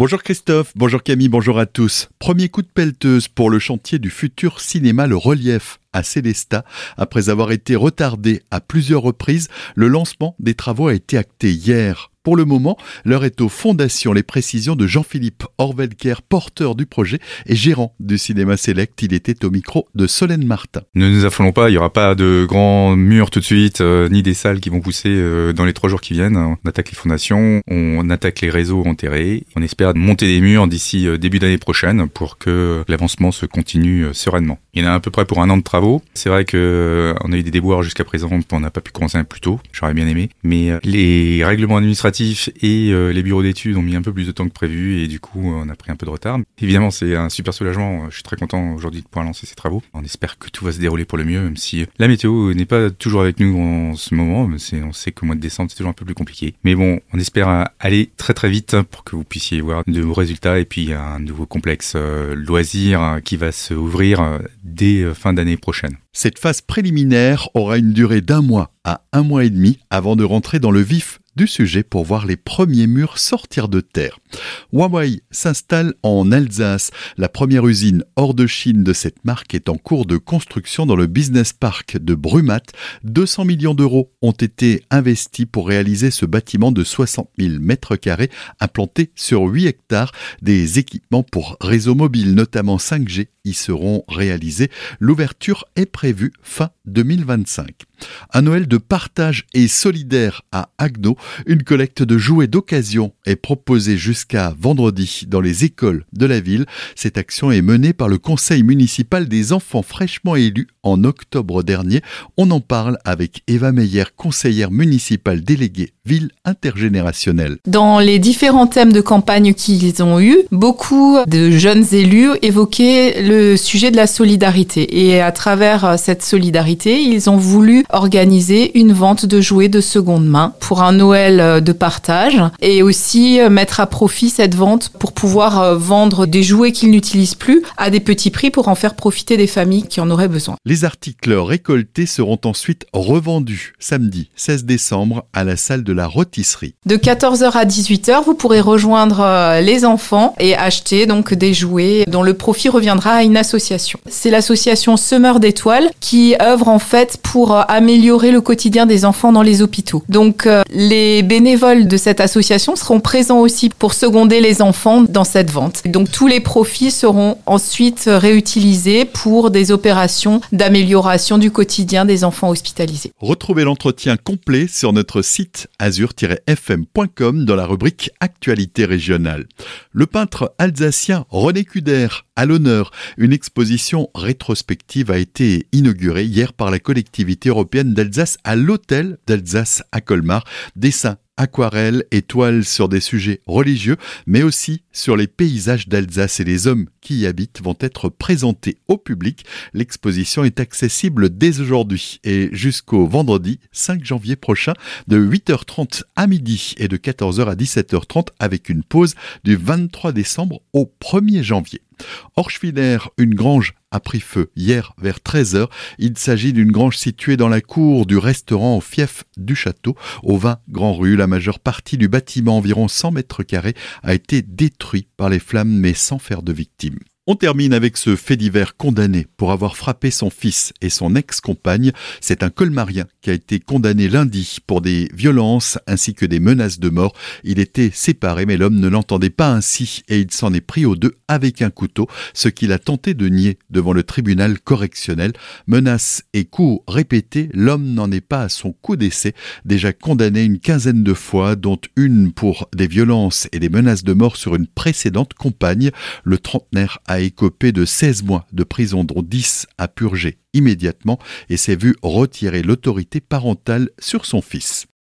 Bonjour Christophe, bonjour Camille, bonjour à tous. Premier coup de pelleteuse pour le chantier du futur cinéma Le Relief à Célestat. Après avoir été retardé à plusieurs reprises, le lancement des travaux a été acté hier. Pour le moment, l'heure est aux fondations. Les précisions de Jean-Philippe Orvelker, porteur du projet et gérant du Cinéma Select. Il était au micro de Solène Martin. Ne nous affolons pas, il n'y aura pas de grands murs tout de suite, euh, ni des salles qui vont pousser euh, dans les trois jours qui viennent. On attaque les fondations, on attaque les réseaux enterrés. On espère monter des murs d'ici euh, début d'année prochaine pour que l'avancement se continue sereinement. Il y en a à peu près pour un an de travaux. C'est vrai que on a eu des déboires jusqu'à présent, on n'a pas pu commencer plus tôt. J'aurais bien aimé, mais les règlements administratifs et euh, les bureaux d'études ont mis un peu plus de temps que prévu et du coup on a pris un peu de retard. Évidemment c'est un super soulagement, je suis très content aujourd'hui de pouvoir lancer ces travaux. On espère que tout va se dérouler pour le mieux même si la météo n'est pas toujours avec nous en ce moment, on sait qu'au mois de décembre c'est toujours un peu plus compliqué. Mais bon, on espère aller très très vite pour que vous puissiez voir de nouveaux résultats et puis un nouveau complexe euh, loisir qui va se ouvrir euh, dès fin d'année prochaine. Cette phase préliminaire aura une durée d'un mois à un mois et demi avant de rentrer dans le vif du sujet pour voir les premiers murs sortir de terre. Huawei s'installe en Alsace. La première usine hors de Chine de cette marque est en cours de construction dans le business park de Brumat. 200 millions d'euros ont été investis pour réaliser ce bâtiment de 60 000 mètres carrés implanté sur 8 hectares. Des équipements pour réseau mobile, notamment 5G, y seront réalisés. L'ouverture est prévue fin 2025. Un Noël de partage et solidaire à Agno. Une collecte de jouets d'occasion est proposée jusqu'à vendredi dans les écoles de la ville. Cette action est menée par le conseil municipal des enfants fraîchement élus en octobre dernier. On en parle avec Eva Meyer, conseillère municipale déléguée ville intergénérationnelle. Dans les différents thèmes de campagne qu'ils ont eu, beaucoup de jeunes élus évoquaient le sujet de la solidarité. Et à travers cette solidarité, ils ont voulu organiser une vente de jouets de seconde main pour un Noël de partage et aussi mettre à profit cette vente pour pouvoir vendre des jouets qu'ils n'utilisent plus à des petits prix pour en faire profiter des familles qui en auraient besoin. Les articles récoltés seront ensuite revendus samedi 16 décembre à la salle de la rôtisserie. De 14h à 18h, vous pourrez rejoindre euh, les enfants et acheter donc des jouets dont le profit reviendra à une association. C'est l'association Semeur d'étoiles qui œuvre en fait pour euh, améliorer le quotidien des enfants dans les hôpitaux. Donc euh, les bénévoles de cette association seront présents aussi pour seconder les enfants dans cette vente. Donc tous les profits seront ensuite réutilisés pour des opérations d'amélioration du quotidien des enfants hospitalisés. Retrouvez l'entretien complet sur notre site azur-fm.com dans la rubrique Actualité régionale. Le peintre alsacien René Cuder à l'honneur. Une exposition rétrospective a été inaugurée hier par la collectivité européenne d'Alsace à l'hôtel d'Alsace à Colmar. Dessins aquarelles et toiles sur des sujets religieux, mais aussi sur les paysages d'Alsace et les hommes qui y habitent vont être présentés au public. L'exposition est accessible dès aujourd'hui et jusqu'au vendredi 5 janvier prochain de 8h30 à midi et de 14h à 17h30 avec une pause du 23 décembre au 1er janvier. Orschwiller, une grange a pris feu hier vers 13h. Il s'agit d'une grange située dans la cour du restaurant au fief du château, au 20 Grand Rue. La majeure partie du bâtiment, environ 100 mètres carrés, a été détruit par les flammes mais sans faire de victimes. On termine avec ce fait divers condamné pour avoir frappé son fils et son ex-compagne. C'est un colmarien qui a été condamné lundi pour des violences ainsi que des menaces de mort. Il était séparé mais l'homme ne l'entendait pas ainsi et il s'en est pris aux deux avec un couteau, ce qu'il a tenté de nier devant le tribunal correctionnel. Menaces et coups répétés, l'homme n'en est pas à son coup d'essai, déjà condamné une quinzaine de fois, dont une pour des violences et des menaces de mort sur une précédente compagne. Le trentenaire écopé de 16 mois de prison dont 10 à purger immédiatement et s'est vu retirer l'autorité parentale sur son fils.